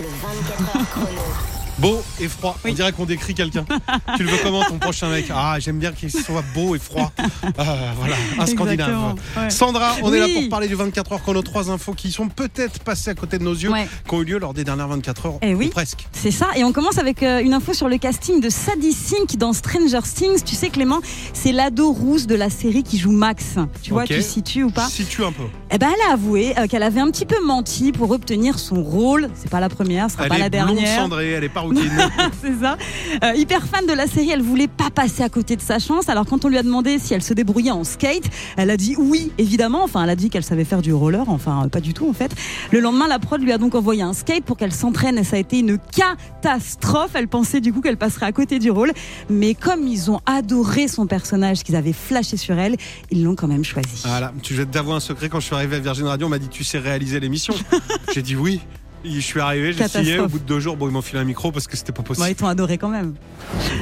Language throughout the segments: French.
Le 24 heures chrono. Beau et froid. On dirait qu'on décrit quelqu'un. tu le veux comment ton prochain mec? Ah, j'aime bien qu'il soit beau et froid. Ah, voilà, un Scandinave. Ouais. Sandra, on est là pour parler du 24 heures chrono. Trois infos qui sont peut-être passées à côté de nos yeux, Ouais. qui ont eu lieu lors des dernières 24 heures. Eh oui. ou presque. C'est ça, et on commence avec euh, une info sur le casting de Sadie Sink dans Stranger Things. Tu sais Clément, c'est l'ado rousse de la série qui joue Max. Tu vois, Ok. tu situes ou pas? Situe un peu. Eh ben, elle a avoué euh, qu'elle avait un petit peu menti pour obtenir son rôle. C'est pas la première, ce sera Elle pas la est blonde dernière. cendrée, elle est pas C'est ça. Euh, hyper fan de la série, elle voulait pas passer à côté de sa chance. Alors quand on lui a demandé si elle se débrouillait en skate, elle a dit oui, évidemment. Enfin, elle a dit qu'elle savait faire du roller. Enfin, euh, pas du tout en fait. Le lendemain, la prod lui a donc envoyé un skate pour qu'elle s'entraîne et ça a été une catastrophe. Elle pensait du coup qu'elle passerait à côté du rôle. Mais comme ils ont adoré son personnage, qu'ils avaient flashé sur elle, ils l'ont quand même choisi. Voilà, tu je vais t'avouer un secret. Quand je suis arrivé à Virgin Radio, on m'a dit Tu sais réaliser l'émission J'ai dit oui. Je suis arrivé, j'ai signé. Au bout de deux jours, bon, ils m'ont filé un micro parce que c'était pas Bon, possible. ils t'ont adoré quand même.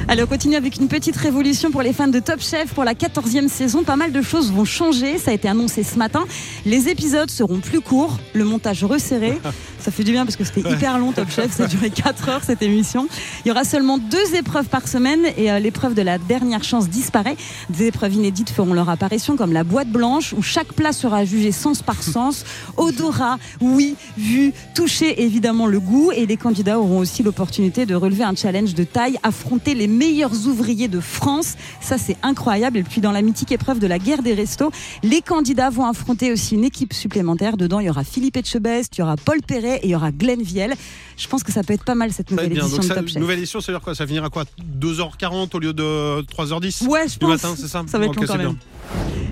Allez, on continue avec une petite révolution pour les fans de Top Chef. Pour la 14e saison, pas mal de choses vont changer. Ça a été annoncé ce matin. Les épisodes seront plus courts, le montage resserré. Ça fait du bien parce que c'était hyper long, Top Chef. Ça a duré 4 heures cette émission. Il y aura seulement deux épreuves par semaine et euh, l'épreuve de la dernière chance disparaît. Des épreuves inédites feront leur apparition comme la boîte blanche où chaque plat sera jugé sens par sens. Odorat, oui, vue, toucher, évidemment le goût. Et les candidats auront aussi l'opportunité de relever un challenge de taille, affronter les meilleurs ouvriers de France. Ça, c'est incroyable. Et puis, dans la mythique épreuve de la guerre des restos, les candidats vont affronter aussi une équipe supplémentaire. Dedans, il y aura Philippe Etchebest, il y aura Paul Perret et il y aura Glenn Vielle. Je pense que ça peut être pas mal cette nouvelle bien. édition Donc, de ça, Top Chef. nouvelle édition, ça veut dire quoi? Ça finira quoi? 2h40 au lieu de 3h10 Ouais, je pense. matin, ça? Ça va être Ok, long quand même. bien.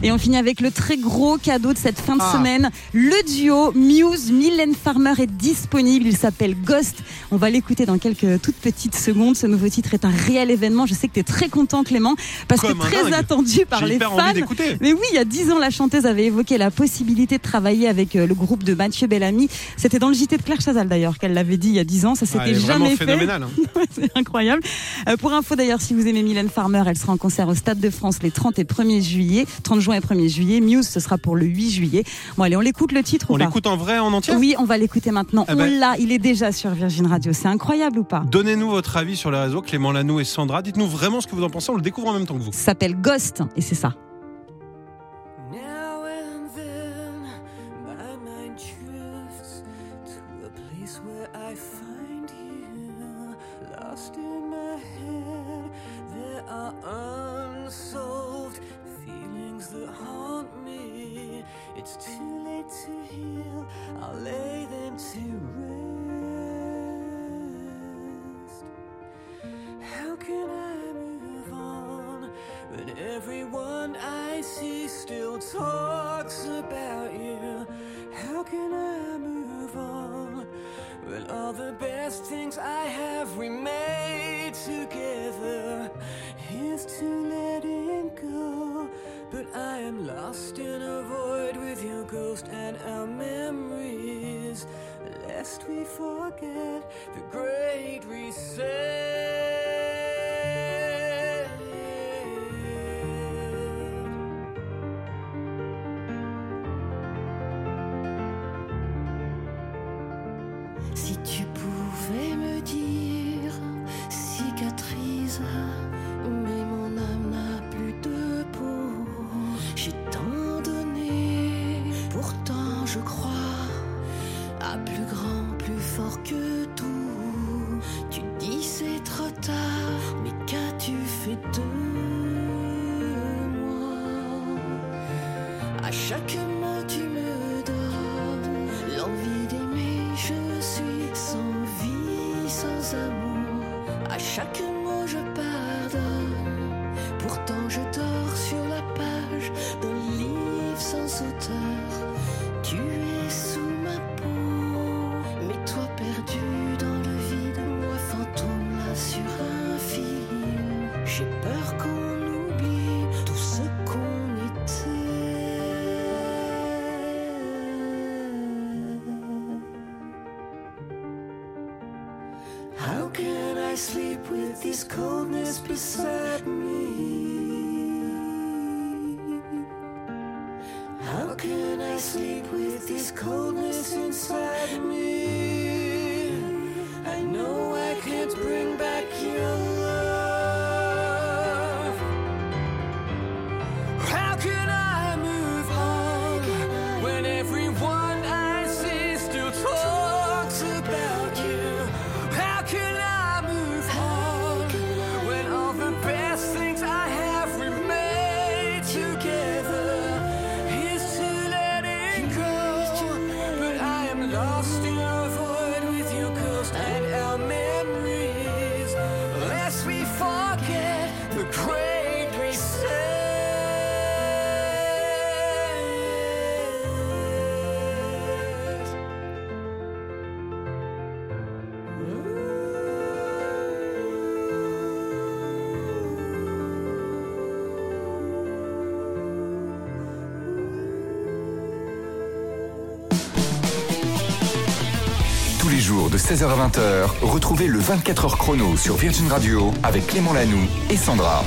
Et on finit avec le très gros cadeau de cette fin de Ah. semaine. Le duo Muse, Mylène Farmer est disponible. Il s'appelle Ghost. On va l'écouter dans quelques toutes petites secondes. Ce nouveau titre est un réel événement. Je sais que tu es très content, Clément, parce Comme que très dingue. attendu par les hyper fans. Mais oui, il y a dix ans, la chanteuse avait évoqué la possibilité de travailler avec euh, le groupe de Mathieu Bellamy. C'était dans le JT de Claire Chazal d'ailleurs qu'elle l'avait dit il y a dix ans. Ça Ah, s'était vraiment jamais fait. hein. C'est incroyable. Euh, pour info d'ailleurs, si vous aimez Mylène Farmer, elle sera en concert au Stade de France les 30 et 1er juillet, 30 juin et 1er juillet. Muse, ce sera pour le 8 juillet. Bon allez, on l'écoute le titre On ou pas l'écoute en vrai, en entier Oui, on va l'écouter maintenant. Ah on ben. l'a, il est déjà sur Virgin Radio. C'est incroyable ou pas Donnez-nous votre avis sur les réseaux, Clément Lano et Sandra. Dites-nous vraiment ce que vous en pensez, on le découvre en même temps que vous. Ça s'appelle Ghost et c'est ça. When everyone I see still talks about you? How can I move on when all the best things I have we made together? Here's to letting go, but I am lost in a void with your ghost and our memories. Lest we forget the great reset. Tu pouvais me dire, cicatrise, mais mon âme n'a plus de peau. J'ai tant donné, pourtant je crois à plus grand, plus fort que tout. Tu dis c'est trop tard, mais qu'as-tu fait de moi? À chaque chaque I sleep with this coldness beside me? How can I sleep with this coldness inside me? great. Tous les jours de 16h à 20h, retrouvez le 24h chrono sur Virgin Radio avec Clément Lanoux et Sandra.